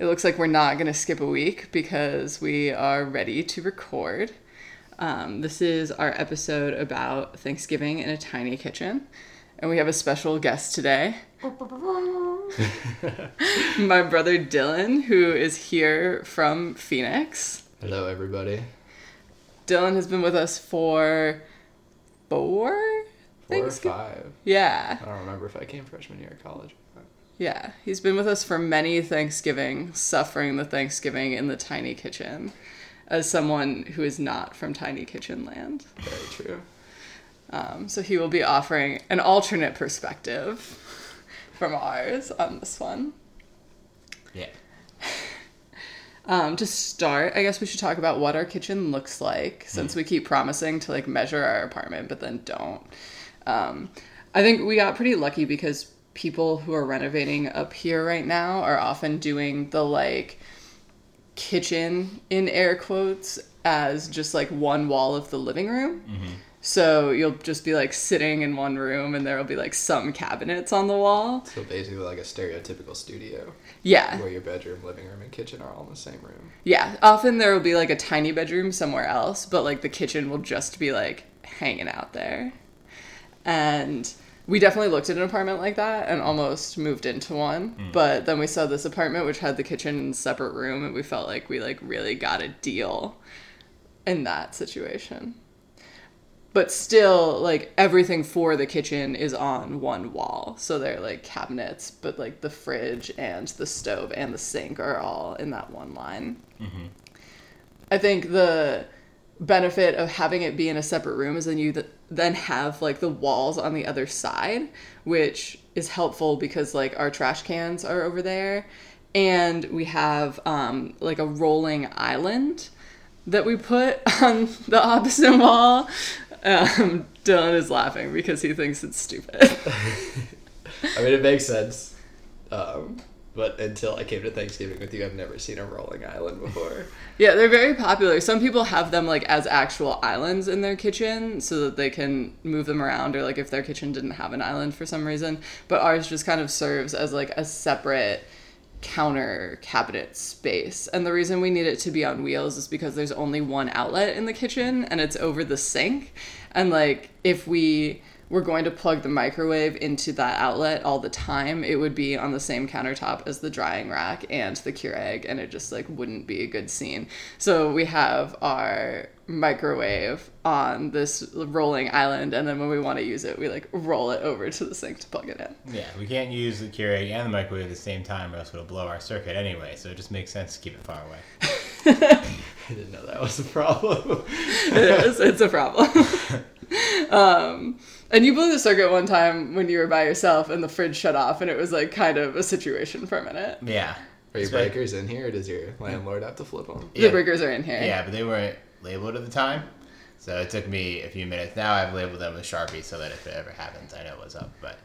It looks like we're not going to skip a week because we are ready to record. Um, this is our episode about Thanksgiving in a tiny kitchen, and we have a special guest today. My brother Dylan, who is here from Phoenix. Hello, everybody. Dylan has been with us for four Four or five. Yeah, I don't remember if I came freshman year of college. Yeah. He's been with us for many Thanksgiving, suffering the Thanksgiving in the tiny kitchen, as someone who is not from tiny kitchen land. Very true. Um, so he will be offering an alternate perspective from ours on this one. Yeah. Um, to start, I guess we should talk about what our kitchen looks like, since we keep promising to like measure our apartment, but then don't. Um, I think we got pretty lucky because people who are renovating up here right now are often doing the like kitchen in air quotes as just like one wall of the living room. Mm-hmm. So you'll just be like sitting in one room and there'll be like some cabinets on the wall. So basically, like a stereotypical studio Yeah. where your bedroom, living room, and kitchen are all in the same room. Yeah, often there will be like a tiny bedroom somewhere else, but like the kitchen will just be like hanging out there. And we definitely looked at an apartment like that and almost moved into one, mm. but then we saw this apartment which had the kitchen in a separate room and we felt like we like really got a deal in that situation. But still like everything for the kitchen is on one wall. So they're like cabinets, but like the fridge and the stove and the sink are all in that one line. Mm-hmm. I think the benefit of having it be in a separate room is then you th- then have like the walls on the other side, which is helpful because like our trash cans are over there, and we have um, like a rolling island that we put on the opposite wall. Um, Dylan is laughing because he thinks it's stupid. I mean, it makes sense. Um, but until I came to Thanksgiving with you, I've never seen a rolling island before. Yeah, they're very popular. Some people have them like as actual islands in their kitchen so that they can move them around or like if their kitchen didn't have an island for some reason. But ours just kind of serves as like a separate counter cabinet space. And the reason we need it to be on wheels is because there's only one outlet in the kitchen and it's over the sink. And like if we were going to plug the microwave into that outlet all the time, it would be on the same countertop as the drying rack and the Keurig, and it just like wouldn't be a good scene. So we have our microwave on this rolling island, and then when we want to use it, we like roll it over to the sink to plug it in. Yeah, we can't use the Keurig and the microwave at the same time or else it'll blow our circuit anyway, so it just makes sense to keep it far away. I didn't know that was a problem. it is. It's a problem. um, and you blew the circuit one time when you were by yourself, and the fridge shut off, and it was like kind of a situation for a minute. Yeah. Are your It's breakers in here, or does your landlord have to flip them? The breakers are in here. Yeah, but they weren't labeled at the time. So it took me a few minutes. Now I've labeled them with Sharpie so that if it ever happens, I know what's up. But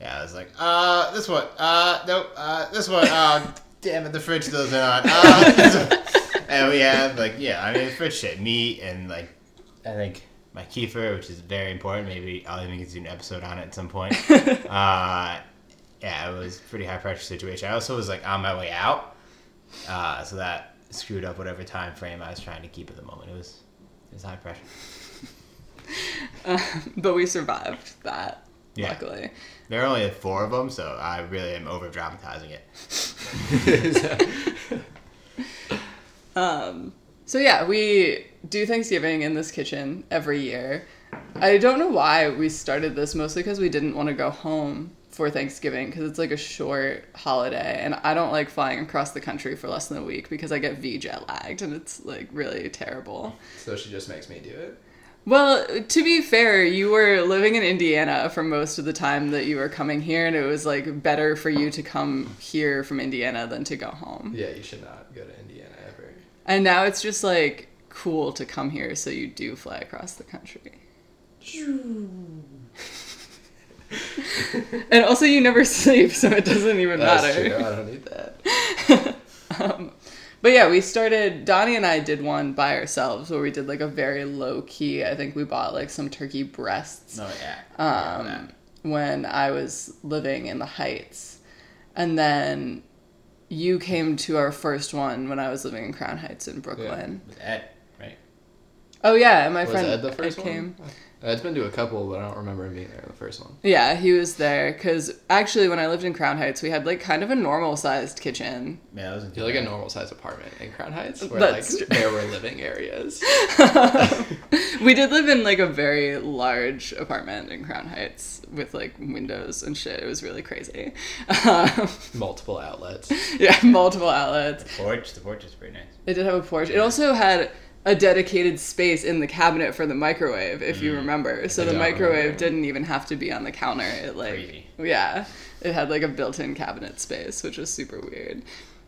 yeah, I was like, uh, this one, uh, nope, uh, this one, uh, damn it, the fridge still isn't on. Uh, and we have like, yeah, I mean, fridge shit, meat and like, I think my kefir, which is very important. Maybe I'll even get to do an episode on it at some point. uh, yeah, it was a pretty high pressure situation. I also was like on my way out, uh, so that screwed up whatever time frame I was trying to keep at the moment. It was it was high pressure. but we survived that. Yeah. Luckily. There are only four of them, so I really am over dramatizing it. Um, so yeah, we do Thanksgiving in this kitchen every year. I don't know why we started this, mostly because we didn't want to go home for Thanksgiving because it's like a short holiday, and I don't like flying across the country for less than a week because I get V jet lagged, and it's like really terrible. so she just makes me do it. Well, to be fair, you were living in Indiana for most of the time that you were coming here, and it was like better for you to come here from Indiana than to go home. Yeah, you should not go to Indiana. And now it's just like cool to come here, so you do fly across the country. and also, you never sleep, so it doesn't even That's matter. true. I don't need that. um, but yeah, we started. Donnie and I did one by ourselves where we did like a very low key. I think we bought like some turkey breasts Oh yeah. Um, when I was living in the Heights, and then you came to our first one when I was living in Crown Heights in Brooklyn. With Ed, right? Oh yeah, and my friend Ed the first Ed one? Oh. Came. Ed's been to a couple, but I don't remember him being there the first one. Yeah, he was there because actually, when I lived in Crown Heights, we had like kind of a normal sized kitchen. Yeah, that wasn't like a normal sized apartment in Crown Heights where That's like true. there were living areas. we did live in like a very large apartment in Crown Heights with like windows and shit. It was really crazy. Um, Multiple outlets. yeah, multiple outlets. porch. The porch is pretty nice. It did have a porch. It also had a dedicated space in the cabinet for the microwave, if you remember. So I the microwave remember. didn't even have to be on the counter. It like Crazy. yeah, it had like a built-in cabinet space, which was super weird.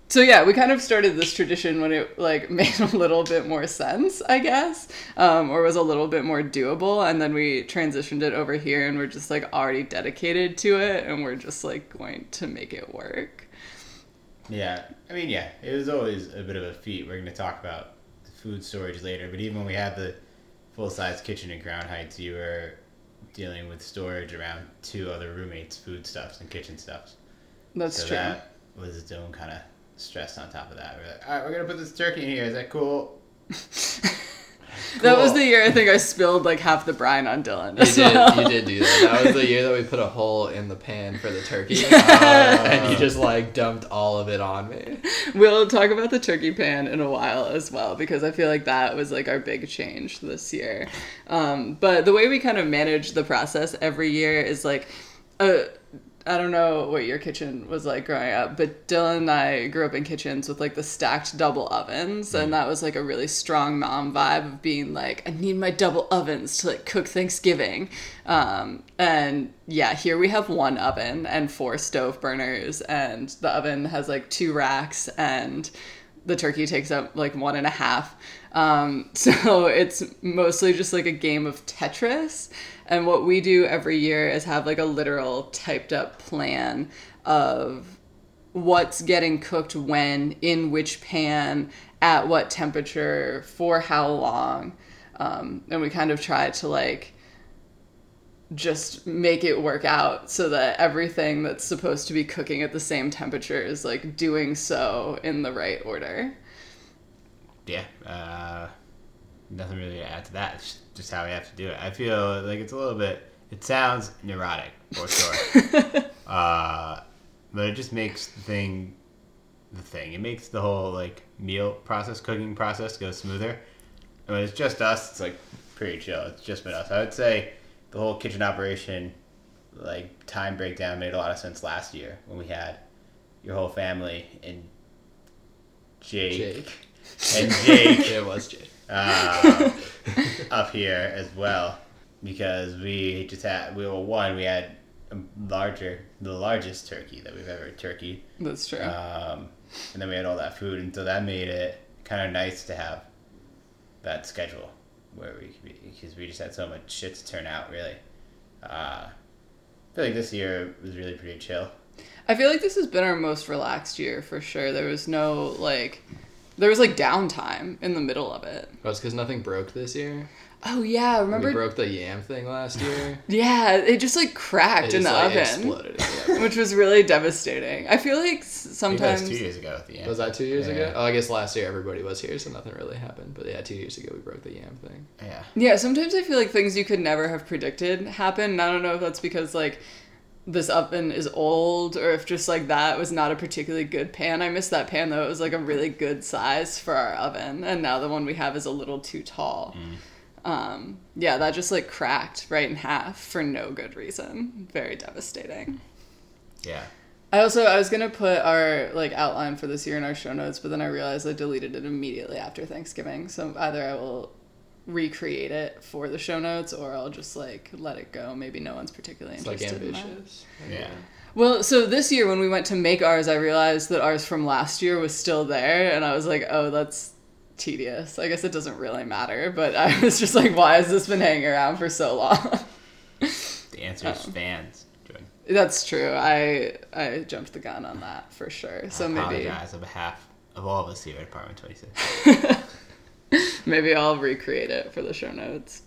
So yeah, we kind of started this tradition when it like made a little bit more sense, I guess, um, or was a little bit more doable, and then we transitioned it over here, and we're just like already dedicated to it, and we're just like going to make it work. Yeah, I mean, yeah, it was always a bit of a feat. We're going to talk about food storage later, but even when we had the full size kitchen in Crown Heights, you were dealing with storage around two other roommates' foodstuffs and kitchen stuffs. That's so true. that was its own kind of stress on top of that. We're like, all right, we're going to put this turkey in here. Is that cool? That was the year I think I spilled like half the brine on Dylan. You as did, you did do that. That was the year that we put a hole in the pan for the turkey, Yes. and you just like dumped all of it on me. We'll talk about the turkey pan in a while as well because I feel like that was like our big change this year. Um, but the way we kind of manage the process every year is like, uh, I don't know what your kitchen was like growing up, but Dylan and I grew up in kitchens with like the stacked double ovens, and that was like a really strong mom vibe of being like, I need my double ovens to like cook Thanksgiving. Um, and yeah, here we have one oven and four stove burners, and the oven has like two racks, and the turkey takes up like one and a half. Um, so it's mostly just like a game of Tetris. And what we do every year is have like a literal typed up plan of what's getting cooked when, in which pan, at what temperature, for how long. Um, and we kind of try to like just make it work out so that everything that's supposed to be cooking at the same temperature is like doing so in the right order. Yeah, uh, nothing really to add to that. It's just how we have to do it. I feel like it's a little bit. It sounds neurotic for sure, uh, but it just makes the thing the thing. It makes the whole like meal process, cooking process go smoother. And when it's just us, it's like pretty chill. It's just been us. I would say the whole kitchen operation, like time breakdown, made a lot of sense last year when we had your whole family and Jake, Jake. and Jake It was Jake. Uh, up here as well because we just had we were one we had a larger the largest turkey that we've ever turkeyed That's true. um, and then we had all that food and so that made it kind of nice to have that schedule where we could be because we just had so much shit to turn out really uh, I feel like this year was really pretty chill I feel like this has been our most relaxed year for sure. There was no like there was like downtime in the middle of it. Well, it's because nothing broke this year. Oh yeah, remember? we broke the yam thing last year. yeah, it just like cracked It in the like, oven, exploded. Yeah. which was really devastating. I feel like s- I think that was sometimes two years ago at the end Was that two years Yeah. ago? Oh, I guess last year everybody was here, so nothing really happened. But yeah, two years ago we broke the yam thing. yeah Yeah, sometimes I feel like things you could never have predicted happen. And I don't know if that's because like this oven is old or if just like that was not a particularly good pan. I missed that pan though. It was like a really good size for our oven. And now the one we have is a little too tall. Um, yeah, that just like cracked right in half for no good reason. Very devastating. yeah I also I was gonna put our like outline for this year in our show notes, but then I realized I deleted it immediately after Thanksgiving. So either I will recreate it for the show notes, or I'll just like let it go. Maybe no one's particularly It's like interested. in that. ambitious. yeah Well, so this year when we went to make ours, I realized that ours from last year was still there, and I was like, oh, that's tedious. I guess it doesn't really matter, but I was just like, why has this been hanging around for so long? The answer is Oh. fans. Jordan. That's true. I I jumped the gun on that for sure. So I maybe apologize on behalf of all of us here at Apartment 26. maybe I'll recreate it for the show notes.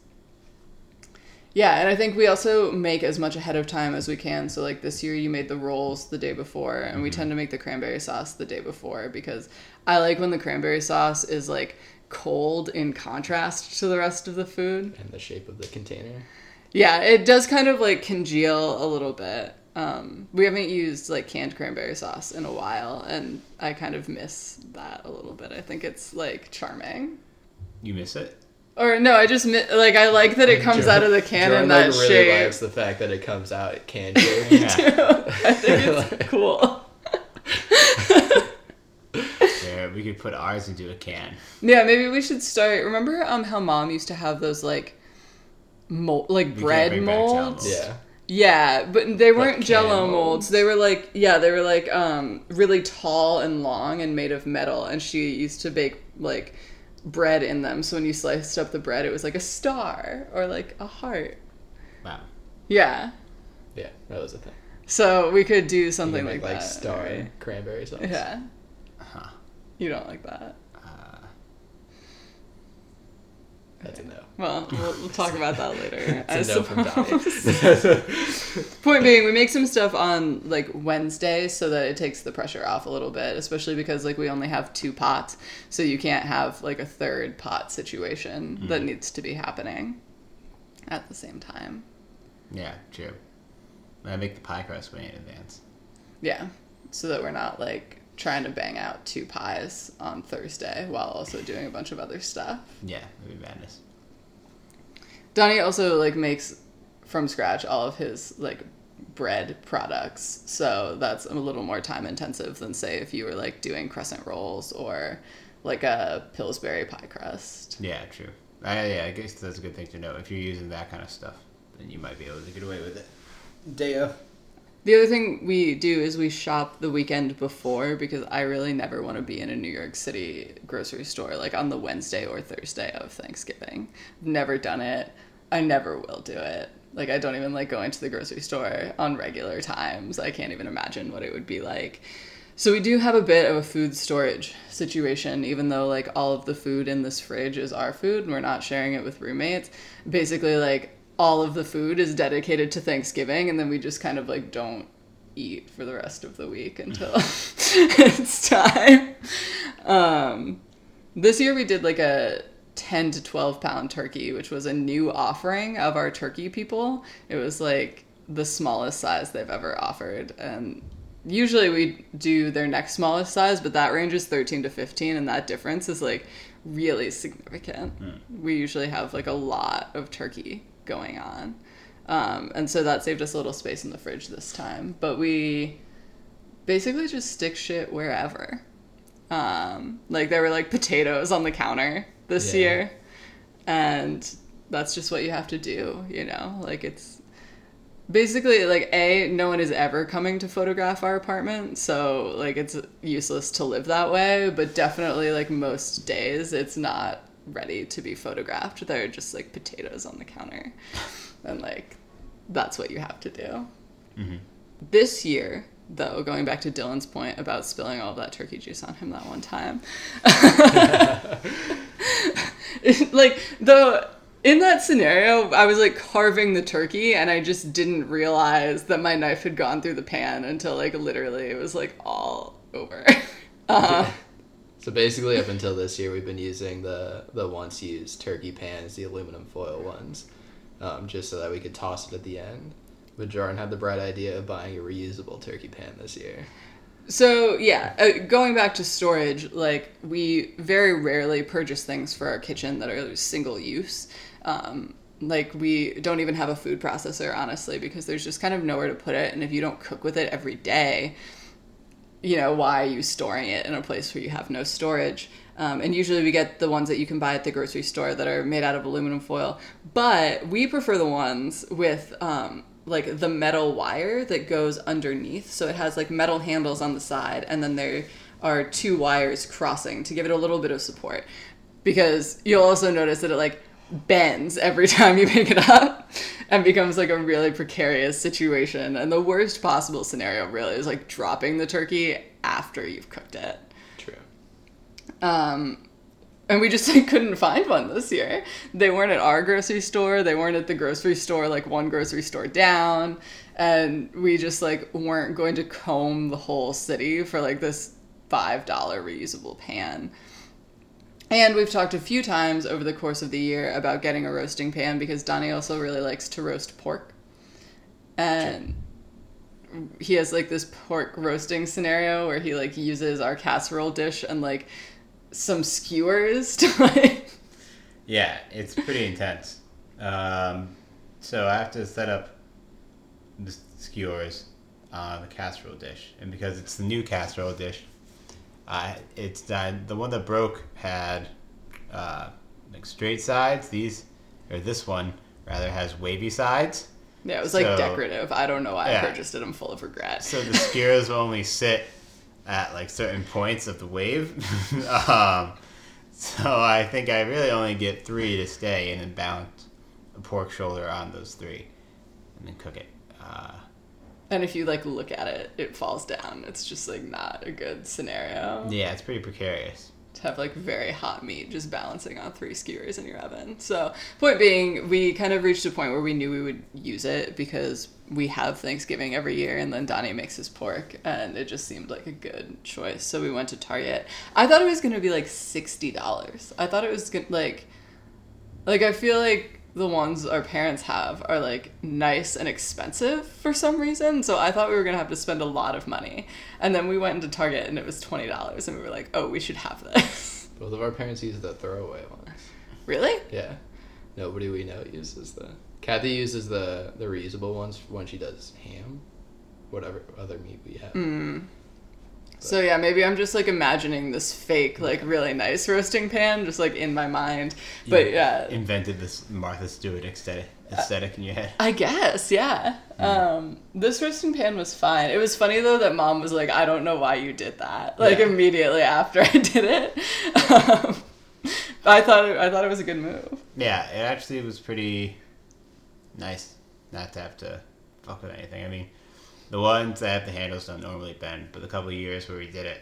Yeah, and I think we also make as much ahead of time as we can. So like this year you made the rolls the day before and we tend to make the cranberry sauce the day before because I like when the cranberry sauce is like cold in contrast to the rest of the food. And the shape of the container. Yeah, it does kind of like congeal a little bit. Um, we haven't used like canned cranberry sauce in a while, and I kind of miss that a little bit. I think it's like charming. You miss it? Or no, I just mi- like I like that it comes out of the can in that like, really shape. likes the fact that it comes out canned shaped. Yeah. I think it's cool. There, we could put ours into a can. Yeah, maybe we should start. Remember um how mom used to have those like mold like We bread bring back Jello molds? molds. yeah. Yeah, but they weren't can jello molds. molds. They were like yeah, they were like um really tall and long and made of metal and she used to bake like bread in them. So when you sliced up the bread it was like a star or like a heart. Wow. Yeah. Yeah, that was a thing. So we could do something make, like, like that. star right? cranberry sauce. Yeah. Huh. You don't like that. Uh, That's a no. Well, we'll, we'll talk about that later. I It's a no from suppose. Donnie. Point being, we make some stuff on like Wednesday so that it takes the pressure off a little bit, especially because like we only have two pots, so you can't have like a third pot situation mm-hmm. that needs to be happening at the same time. yeah, true. I make the pie crust way in advance. Yeah, so that we're not like trying to bang out two pies on Thursday while also doing a bunch of other stuff. Yeah, it'd be madness. Donnie also like makes from scratch all of his like bread products. So that's a little more time intensive than say if you were like doing crescent rolls or like a Pillsbury pie crust. Yeah, true. I, yeah, I guess that's a good thing to know. If you're using that kind of stuff, then you might be able to get away with it. Day of. The other thing we do is we shop the weekend before because I really never want to be in a New York City grocery store like on the Wednesday or Thursday of Thanksgiving. Never done it. I never will do it. Like I don't even like going to the grocery store on regular times. I can't even imagine what it would be like. So we do have a bit of a food storage situation, even though like all of the food in this fridge is our food and we're not sharing it with roommates. Basically, like all of the food is dedicated to Thanksgiving, and then we just kind of like don't eat for the rest of the week until it's time. Um, this year we did like a 10 to 12 pound turkey, which was a new offering of our turkey people. It was like the smallest size they've ever offered. And usually we do their next smallest size, but that range is 13 to 15, and that difference is like really significant. We usually have like a lot of turkey going on. Um, and so that saved us a little space in the fridge this time. But we basically just stick shit wherever. Um, like there were like potatoes on the counter this Yeah. year, and that's just what you have to do, you know? Like it's basically like a no one is ever coming to photograph our apartment, so like it's useless to live that way, but definitely like most days it's not ready to be photographed. They're just like potatoes on the counter. And like that's what you have to do. This year, though, going back to Dylan's point about spilling all of that turkey juice on him that one time, like the in that scenario, I was like carving the turkey, and I just didn't realize that my knife had gone through the pan until like literally it was like all over. Uh, So basically, up until this year, we've been using the the once used turkey pans, the aluminum foil ones, um, just so that we could toss it at the end. But Jordan had the bright idea of buying a reusable turkey pan this year. So yeah, uh, going back to storage, like we very rarely purchase things for our kitchen that are single use. Um, like we don't even have a food processor, honestly, because there's just kind of nowhere to put it, and if you don't cook with it every day, you know why are you storing it in a place where you have no storage? Um, and usually we get the ones that you can buy at the grocery store that are made out of aluminum foil, but we prefer the ones with um, like the metal wire that goes underneath. So it has like metal handles on the side, and then there are two wires crossing to give it a little bit of support. because you'll also notice that it like bends every time you pick it up and becomes like a really precarious situation. And the worst possible scenario really is like dropping the turkey after you've cooked it. True. Um, and we just like couldn't find one this year. They weren't at our grocery store. They weren't at the grocery store like one grocery store down. And we just like weren't going to comb the whole city for like this five dollar reusable pan. And we've talked a few times over the course of the year about getting a roasting pan because Donnie also really likes to roast pork. And he has like this pork roasting scenario where he like uses our casserole dish and like some skewers to like Yeah, it's pretty intense. Um, so I have to set up the skewers on the casserole dish, and because it's the new casserole dish, I it's done. The one that broke had uh, like straight sides. These or this one rather has wavy sides. Yeah, it was like decorative. I don't know why Yeah. I purchased it. I'm full of regret. So the skewers will only sit at like certain points of the wave. um, so I think I really only get three to stay, and then balance a pork shoulder on those three, and then cook it. Uh, and if you like look at it, it falls down. It's just like not a good scenario yeah, it's pretty precarious. to have like very hot meat just balancing on three skewers in your oven. So point being, we kind of reached a point where we knew we would use it because we have Thanksgiving every year, and then Donnie makes his pork, and it just seemed like a good choice. So we went to Target. I thought it was gonna be like sixty dollars. I thought it was gonna like, like I feel like the ones our parents have are like nice and expensive for some reason. So I thought we were gonna have to spend a lot of money, and then we went into Target and it was twenty dollars, and we were like, oh, we should have this. Both of our parents use the throwaway ones. really? Yeah. Nobody we know uses the. Kathy uses the the reusable ones when she does ham, whatever other meat we have. Mm. So yeah, maybe I'm just like imagining this fake, like really nice roasting pan, just like in my mind. But yeah, invented this Martha Stewart aesthetic, aesthetic in your head. I guess, yeah. Um, this roasting pan was fine. It was funny though that mom was like, "I don't know why you did that." Like Yeah. immediately after I did it, um, I thought it, I thought it was a good move. Yeah, it actually was pretty nice not to have to fuck with anything. I mean, the ones that have the handles don't normally bend, but the couple of years where we did it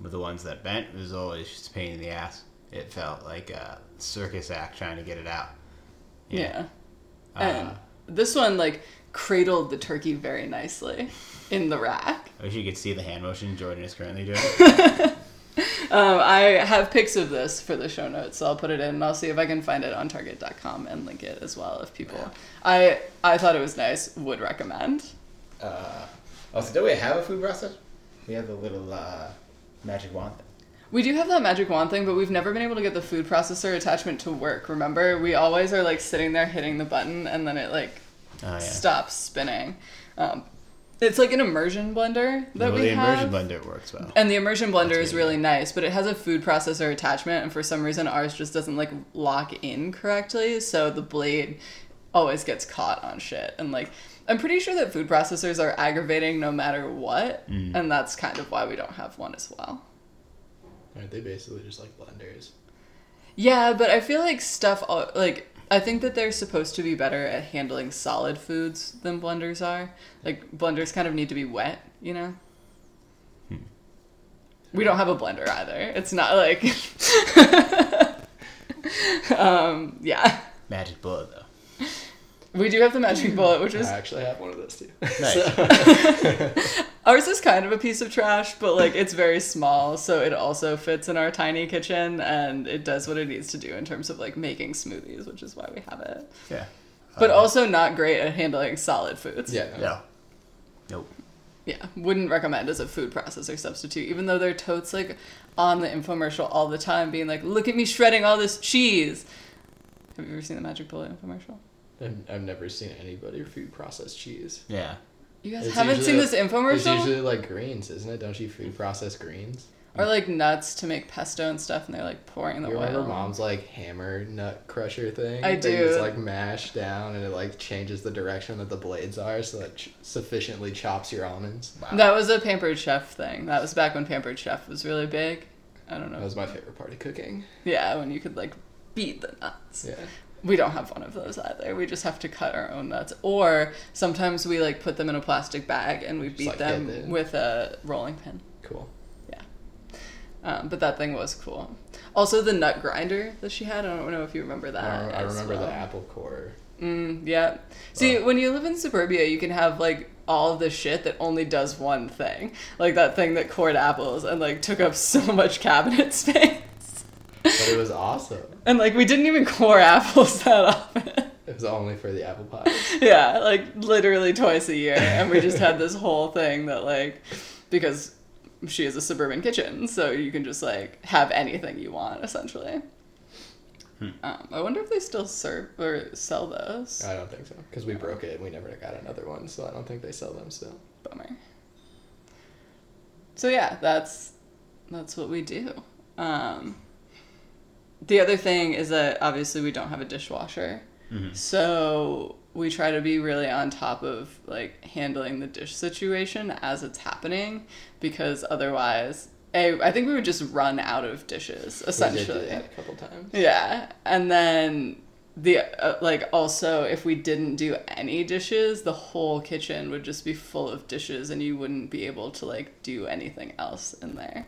with the ones that bent, it was always just a pain in the ass. It felt like a circus act trying to get it out. Yeah. Uh, And this one like cradled the turkey very nicely in the rack. I wish you could see the hand motion Jordan is currently doing. Um, I have pics of this for the show notes, so I'll put it in and I'll see if I can find it on Target.com and link it as well if people. I I thought it was nice. Would recommend. Uh, also, don't we have a food processor? We have the little uh, magic wand thing. We do have that magic wand thing, but we've never been able to get the food processor attachment to work. Remember, we always are like sitting there hitting the button and then it like Oh, yeah. stops spinning. Um, it's like an immersion blender that well, we the have. immersion blender works well. And the immersion blender That's is really really nice, but it has a food processor attachment, and for some reason ours just doesn't like lock in correctly, so the blade always gets caught on shit. And like, I'm pretty sure that food processors are aggravating no matter what, Mm. and that's kind of why we don't have one as well. Aren't they basically just like blenders? Yeah, but I feel like stuff like I think that they're supposed to be better at handling solid foods than blenders are. Like blenders kind of need to be wet, you know. We don't have a blender either. It's not like um yeah. Magic bullet, though. We do have the magic bullet, which is I actually have one of those too. Nice. ours is kind of a piece of trash, but like it's very small, so it also fits in our tiny kitchen and it does what it needs to do in terms of like making smoothies, which is why we have it. Yeah. But Uh, also not great at handling solid foods. yeah. No. No. Nope. Yeah, wouldn't recommend as a food processor substitute, even though they're totes like on the infomercial all the time, being like, "Look at me shredding all this cheese." Have you ever seen the Magic Bullet infomercial? I've, I've never seen anybody food process cheese. Yeah. You guys It's haven't seen usually- this It's infomercial? usually like greens, isn't it? Don't you food process greens? Or like nuts to make pesto and stuff, and they're like pouring the you oil. remember mom's like hammer nut crusher thing? I That you just do. like mash down and it like changes the direction that the blades are so that ch- sufficiently chops your almonds. Wow. That was a Pampered Chef thing. That was back when Pampered Chef was really big. I don't know. That know. was my favorite part of cooking. Yeah, when you could like beat the nuts. Yeah. We don't have one of those either. We just have to cut our own nuts. Or sometimes we like put them in a plastic bag and we beat like, them with a rolling pin. Cool. Yeah. Um, but that thing was cool. Also, the nut grinder that she had. I don't know if you remember that. I, I as remember the apple core. Mm, yeah. See, Oh. when you live in suburbia, you can have like all the shit that only does one thing, like that thing that cored apples and like took up so much cabinet space. But it was awesome. And like we didn't even core apples that often. It was only for the apple pie. yeah, like literally twice a year, and we just had this whole thing that like because she has a suburban kitchen, so you can just like have anything you want essentially. Um, I wonder if they still serve or sell those. I don't think so because we broke it and we never got another one, so I don't think they sell them still. Bummer. So yeah, that's that's what we do. Um, the other thing is that obviously we don't have a dishwasher, so we try to be really on top of like handling the dish situation as it's happening, because otherwise, a I think we would just run out of dishes essentially. a couple times. Yeah, and then the uh, like also if we didn't do any dishes, the whole kitchen would just be full of dishes, and you wouldn't be able to like do anything else in there.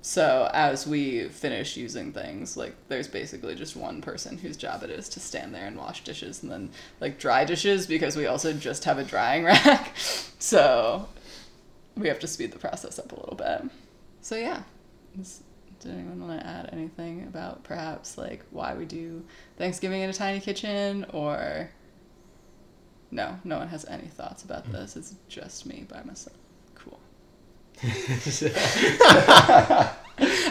So as we finish using things, like there's basically just one person whose job it is to stand there and wash dishes, and then like dry dishes because we also just have a drying rack, so we have to speed the process up a little bit. So yeah. Did anyone want to add anything about perhaps like why we do Thanksgiving in a tiny kitchen or no, no one has any thoughts about hmm. this. It's just me by myself.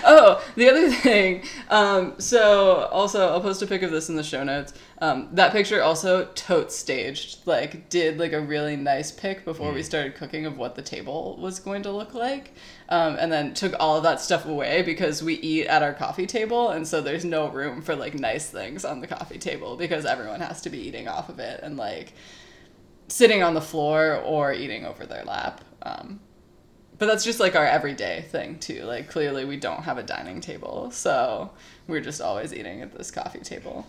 Oh, the other thing. Um, so also, I'll post a pic of this in the show notes. Um, that picture also tote staged, like did like a really nice pic before we started cooking of what the table was going to look like, um, and then took all of that stuff away because we eat at our coffee table, and so there's no room for like nice things on the coffee table because everyone has to be eating off of it and like sitting on the floor or eating over their lap. Um, but that's just like our everyday thing too. Like clearly we don't have a dining table, so we're just always eating at this coffee table,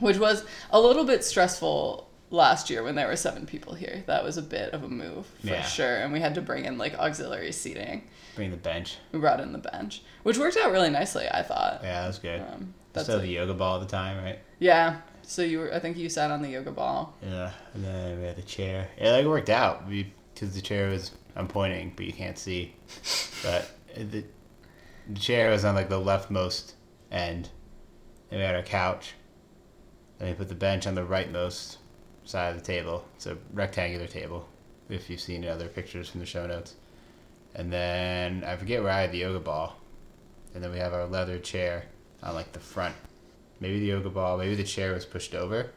which was a little bit stressful last year when there were seven people here. That was a bit of a move for Yeah. sure, and we had to bring in like auxiliary seating. Bring the bench. We brought in the bench, which worked out really nicely. I thought. Yeah, that was good. Um, that's Still like- the yoga ball at the time, right? yeah. So you were, I think you sat on the yoga ball. Yeah, and then we had the chair. Yeah, it worked out. We because the chair was I'm pointing, but you can't see. But the the chair was on like the leftmost end. Then we had our couch. Then we put the bench on the rightmost side of the table. It's a rectangular table. If you've seen other pictures from the show notes. And then I forget where I had the yoga ball. And then we have our leather chair on like the front. Maybe the yoga ball, maybe the chair was pushed over.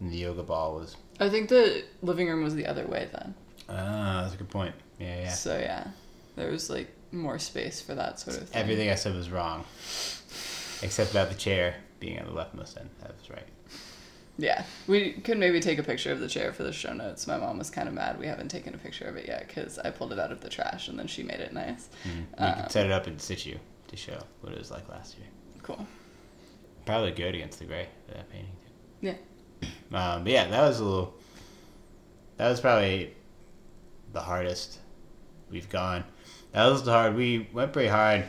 And the yoga ball was I think the living room was the other way then. Ah, that's a good point. Yeah, yeah. So yeah, there was like more space for that sort of thing. Everything I said was wrong, except about the chair being on the leftmost end. That was right. Yeah, we could maybe take a picture of the chair for the show notes. My mom was kind of mad we haven't taken a picture of it yet because I pulled it out of the trash and then she made it nice. We Um, could set it up in situ to show what it was like last year. Cool. Probably good against the gray for that painting too. Yeah. Um, but yeah, that was a little. That was probably the hardest we've gone. That was hard. We went pretty hard,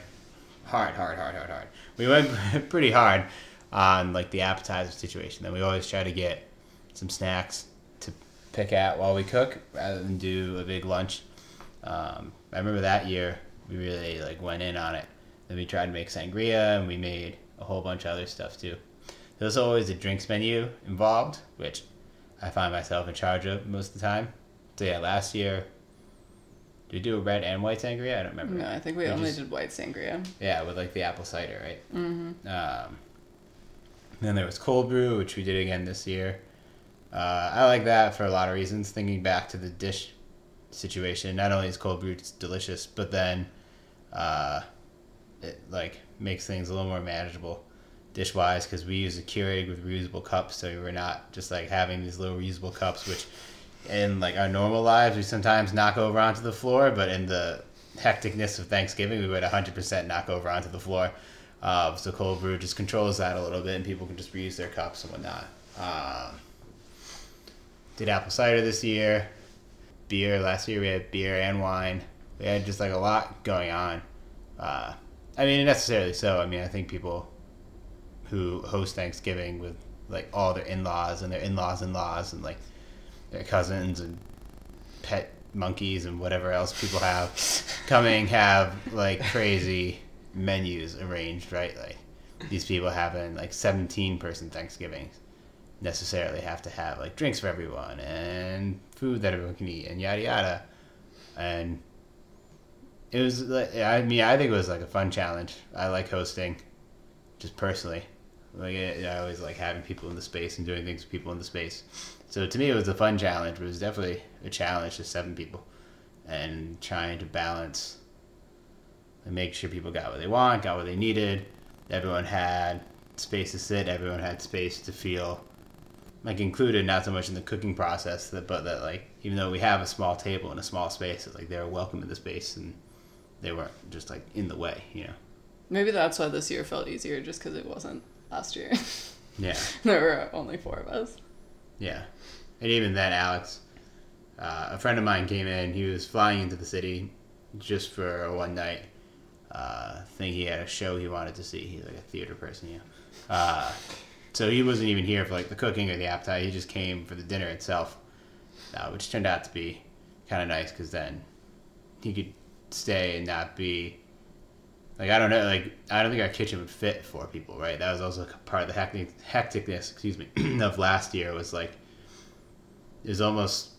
hard, hard, hard, hard, hard. We went pretty hard on like the appetizer situation. Then we always try to get some snacks to pick at while we cook, rather than do a big lunch. Um, I remember that year we really like went in on it. Then we tried to make sangria, and we made a whole bunch of other stuff too. There's always a drinks menu involved, which I find myself in charge of most of the time. So yeah, last year, did we do a red and white sangria? I don't remember. No, I think we, We only just- did white sangria. Yeah, with like the apple cider, right? Mm-hmm. Um, then there was cold brew, which we did again this year. Uh, I like that for a lot of reasons. Thinking back to the dish situation, not only is cold brew delicious, but then uh, it like makes things a little more manageable dish wise because we use a Keurig with reusable cups, so we're not just like having these little reusable cups, which in like our normal lives we sometimes knock over onto the floor, but in the hecticness of Thanksgiving, we would 100% knock over onto the floor. Uh, so cold brew just controls that a little bit, and people can just reuse their cups and whatnot. Um, did apple cider this year, beer last year. We had beer and wine. We had just like a lot going on. Uh, I mean, necessarily so. I mean, I think people who host Thanksgiving with like all their in-laws and their in-laws in-laws and like their cousins and pet monkeys and whatever else people have coming have like crazy menus arranged right? Like these people having like 17 person thanksgivings necessarily have to have like drinks for everyone and food that everyone can eat and yada yada. And it was like i mean i think it was like a fun challenge. I like hosting just personally like I I always like having people in the space and doing things with people in the space. So to me, it was a fun challenge. But it was definitely a challenge to seven people, and trying to balance and make sure people got what they want, got what they needed. Everyone had space to sit. Everyone had space to feel like included, not so much in the cooking process, but that like even though we have a small table and a small space, it's like they were welcome in the space and they weren't just like in the way, you know. Maybe that's why this year felt easier, just because it wasn't last year. Yeah. there were only four of us. Yeah, and even then, Alex, uh, a friend of mine came in. He was flying into the city just for one night. Uh, I think he had a show he wanted to see. He's like a theater person, yeah. Uh, so he wasn't even here for like the cooking or the appetite. He just came for the dinner itself, uh, which turned out to be kind of nice because then he could stay and not be like I don't know, like I don't think our kitchen would fit four people, right? That was also part of the hectic, hecticness, excuse me, of last year. Was like it was almost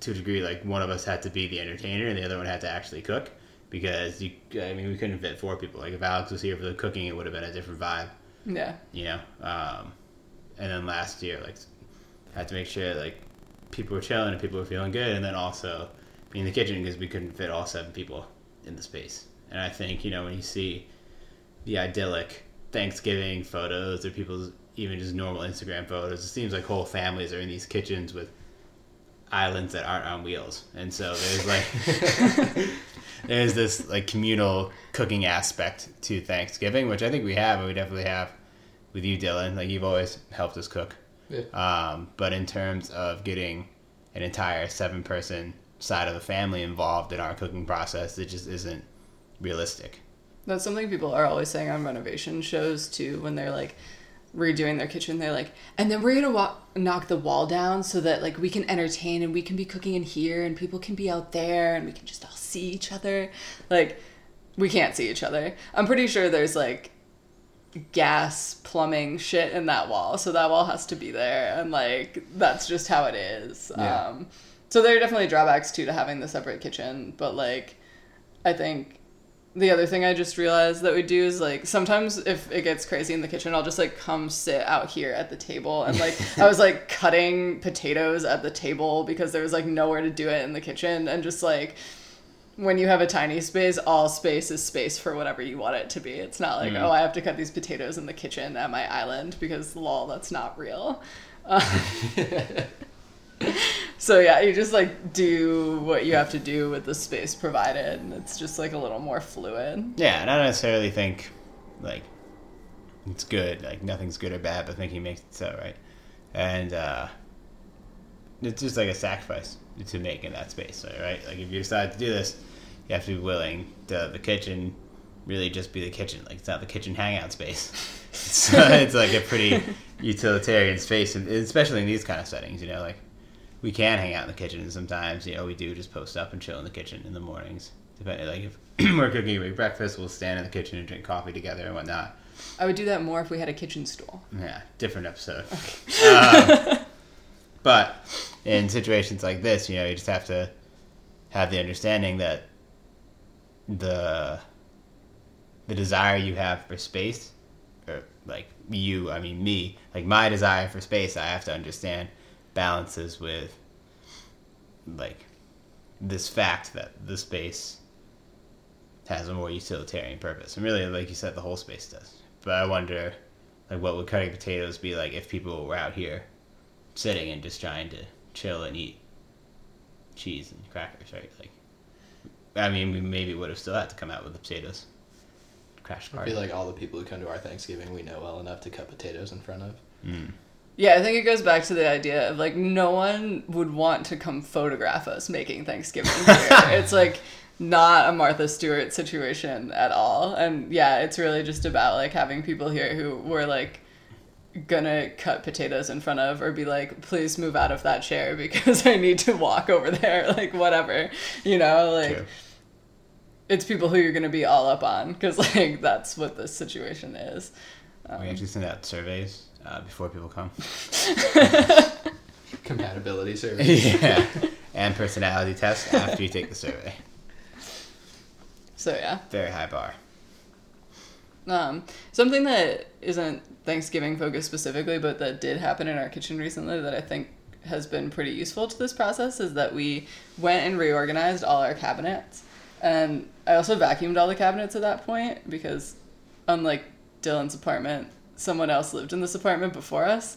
to a degree like one of us had to be the entertainer and the other one had to actually cook because you, I mean, we couldn't fit four people. Like if Alex was here for the cooking, it would have been a different vibe, Yeah. you know. Um, and then last year, like had to make sure like people were chilling and people were feeling good, and then also be in the kitchen because we couldn't fit all seven people in the space. And I think you know when you see the idyllic Thanksgiving photos or people's even just normal Instagram photos, it seems like whole families are in these kitchens with islands that aren't on wheels, and so there's like there's this like communal cooking aspect to Thanksgiving, which I think we have, and we definitely have with you, Dylan. Like you've always helped us cook. Yeah. Um, but in terms of getting an entire seven person side of the family involved in our cooking process, it just isn't realistic. That's something people are always saying on renovation shows too when they're like redoing their kitchen. They're like, and then we're gonna wa- knock the wall down so that like we can entertain and we can be cooking in here and people can be out there and we can just all see each other. Like, we can't see each other. I'm pretty sure there's like gas plumbing shit in that wall, so that wall has to be there, and like that's just how it is. Yeah. Um, so there are definitely drawbacks too to having the separate kitchen, but like I think the other thing I just realized that we do is like sometimes if it gets crazy in the kitchen, I'll just like come sit out here at the table and like I was like cutting potatoes at the table because there was like nowhere to do it in the kitchen and just like when you have a tiny space, all space is space for whatever you want it to be. It's not like, oh, I have to cut these potatoes in the kitchen at my island because lol, that's not real. Uh, so yeah, you just like do what you have to do with the space provided, and it's just like a little more fluid. Yeah, and I don't necessarily think like it's good. Like nothing's good or bad, but thinking makes it so, right? And uh, it's just like a sacrifice to make in that space, right? Like if you decide to do this, you have to be willing to the kitchen really just be the kitchen. Like it's not the kitchen hangout space. so it's like a pretty utilitarian space, and especially in these kind of settings, you know, like we can hang out in the kitchen and sometimes you know we do just post up and chill in the kitchen in the mornings. Depending like if we're cooking a big breakfast we'll stand in the kitchen and drink coffee together and whatnot. I would do that more if we had a kitchen stool. yeah different episode. Um, but in situations like this you know you just have to have the understanding that the the desire you have for space or like you i mean me like my desire for space i have to understand balances with like this fact that the space has a more utilitarian purpose and really like you said the whole space does but i wonder like what would cutting potatoes be like if people were out here sitting and just trying to chill and eat cheese and crackers right like I mean, we maybe would have still had to come out with the potatoes. Crash I party. feel like all the people who come to our Thanksgiving we know well enough to cut potatoes in front of. Mm. Yeah, I think it goes back to the idea of like no one would want to come photograph us making Thanksgiving here. it's like not a Martha Stewart situation at all. And yeah, it's really just about like having people here who were like gonna cut potatoes in front of or be like, please move out of that chair because I need to walk over there, like whatever. You know, like it's people who you're gonna be all up on because like that's what this situation is. Um, we actually send out surveys uh, before people come. Compatibility survey. yeah, and personality tests after you take the survey. so yeah. Very high bar. Um, something that isn't Thanksgiving focused specifically, but that did happen in our kitchen recently that I think has been pretty useful to this process is that we went and reorganized all our cabinets. And I also vacuumed all the cabinets at that point because, unlike Dylan's apartment, someone else lived in this apartment before us.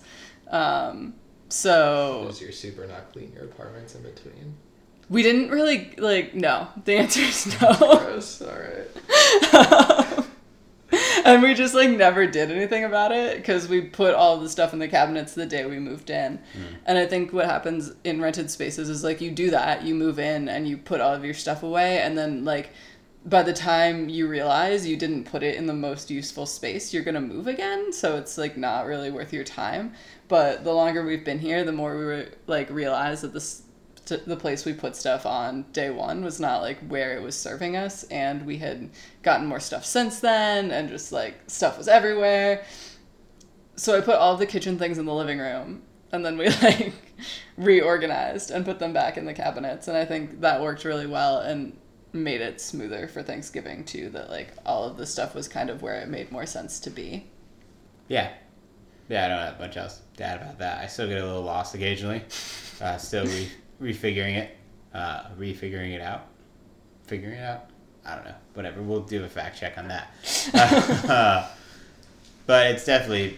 Um, so Was your super not clean your apartments in between? we didn't really like. No, the answer is no. Gross. All right. and we just like never did anything about it because we put all the stuff in the cabinets the day we moved in and i think what happens in rented spaces is like you do that you move in and you put all of your stuff away and then like by the time you realize you didn't put it in the most useful space you're gonna move again so it's like not really worth your time. But the longer we've been here the more we were like realize that this the place we put stuff on day one was not like where it was serving us and we had gotten more stuff since then and just like stuff was everywhere. So i put all the kitchen things in the living room and then we like reorganized and put them back in the cabinets and i think that worked really well and made it smoother for thanksgiving too that like all of the stuff was kind of where it made more sense to be Yeah. Yeah, I don't have much else to add about that. I still get a little lost occasionally. Uh, still re- refiguring it. Uh, refiguring it out. Figuring it out? I don't know. Whatever. We'll do a fact check on that. Uh, but it's definitely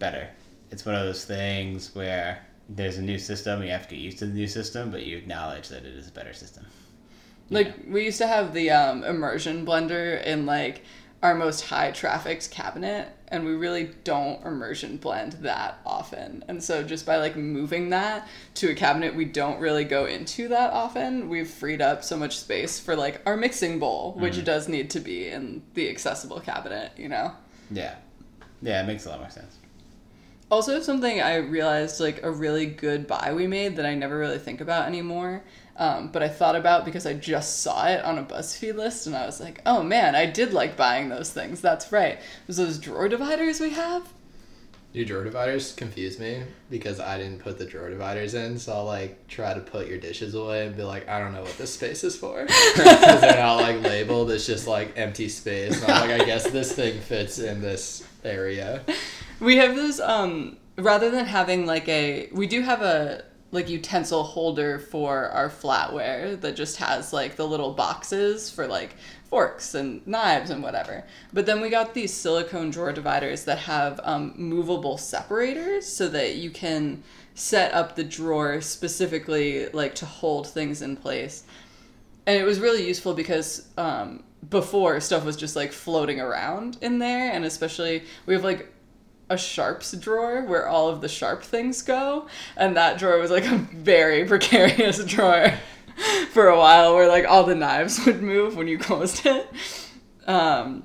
better. It's one of those things where there's a new system, you have to get used to the new system, but you acknowledge that it is a better system. Like we used to have the um, immersion blender in like our most high trafficked cabinet, and we really don't immersion blend that often. And so just by like moving that to a cabinet we don't really go into that often, we've freed up so much space for like our mixing bowl, which does need to be in the accessible cabinet, you know. Yeah. Yeah, it makes a lot more sense. Also, something I realized like a really good buy we made that I never really think about anymore, um, but I thought about because I just saw it on a BuzzFeed list and I was like, oh man, I did like buying those things. That's right. It was those drawer dividers we have. Your drawer dividers confuse me because I didn't put the drawer dividers in, so I'll like try to put your dishes away and be like, I don't know what this space is for because they're not like labeled. It's just like empty space. And I'm like, I guess this thing fits in this area. We have those um rather than having like a we do have a like utensil holder for our flatware that just has like the little boxes for like forks and knives and whatever. But then we got these silicone drawer dividers that have um, movable separators so that you can set up the drawer specifically like to hold things in place. And it was really useful because um, before stuff was just like floating around in there, and especially we have like a sharps drawer where all of the sharp things go, and that drawer was like a very precarious drawer for a while, where like all the knives would move when you closed it. Um,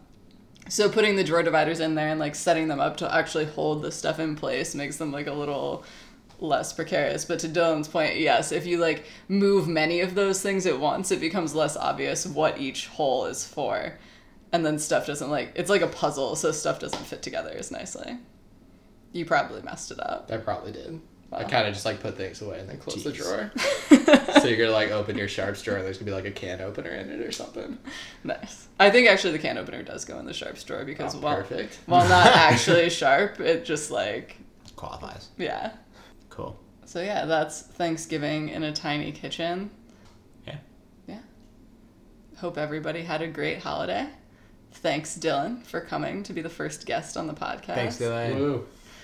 so putting the drawer dividers in there and like setting them up to actually hold the stuff in place makes them like a little less precarious. But to Dylan's point, yes, if you like move many of those things at once, it becomes less obvious what each hole is for. And then stuff doesn't like it's like a puzzle, so stuff doesn't fit together as nicely. You probably messed it up. I probably did. I kind of just like put things away and then close the drawer. so you're gonna like open your sharps drawer and there's gonna be like a can opener in it or something. Nice. I think actually the can opener does go in the sharps drawer because Oh, while, perfect. while not actually sharp, it just like Qualifies. yeah. Cool. So yeah, that's Thanksgiving in a tiny kitchen. Yeah. Yeah. Hope everybody had a great holiday. Thanks, Dylan, for coming to be the first guest on the podcast. Thanks, Dylan. Woo.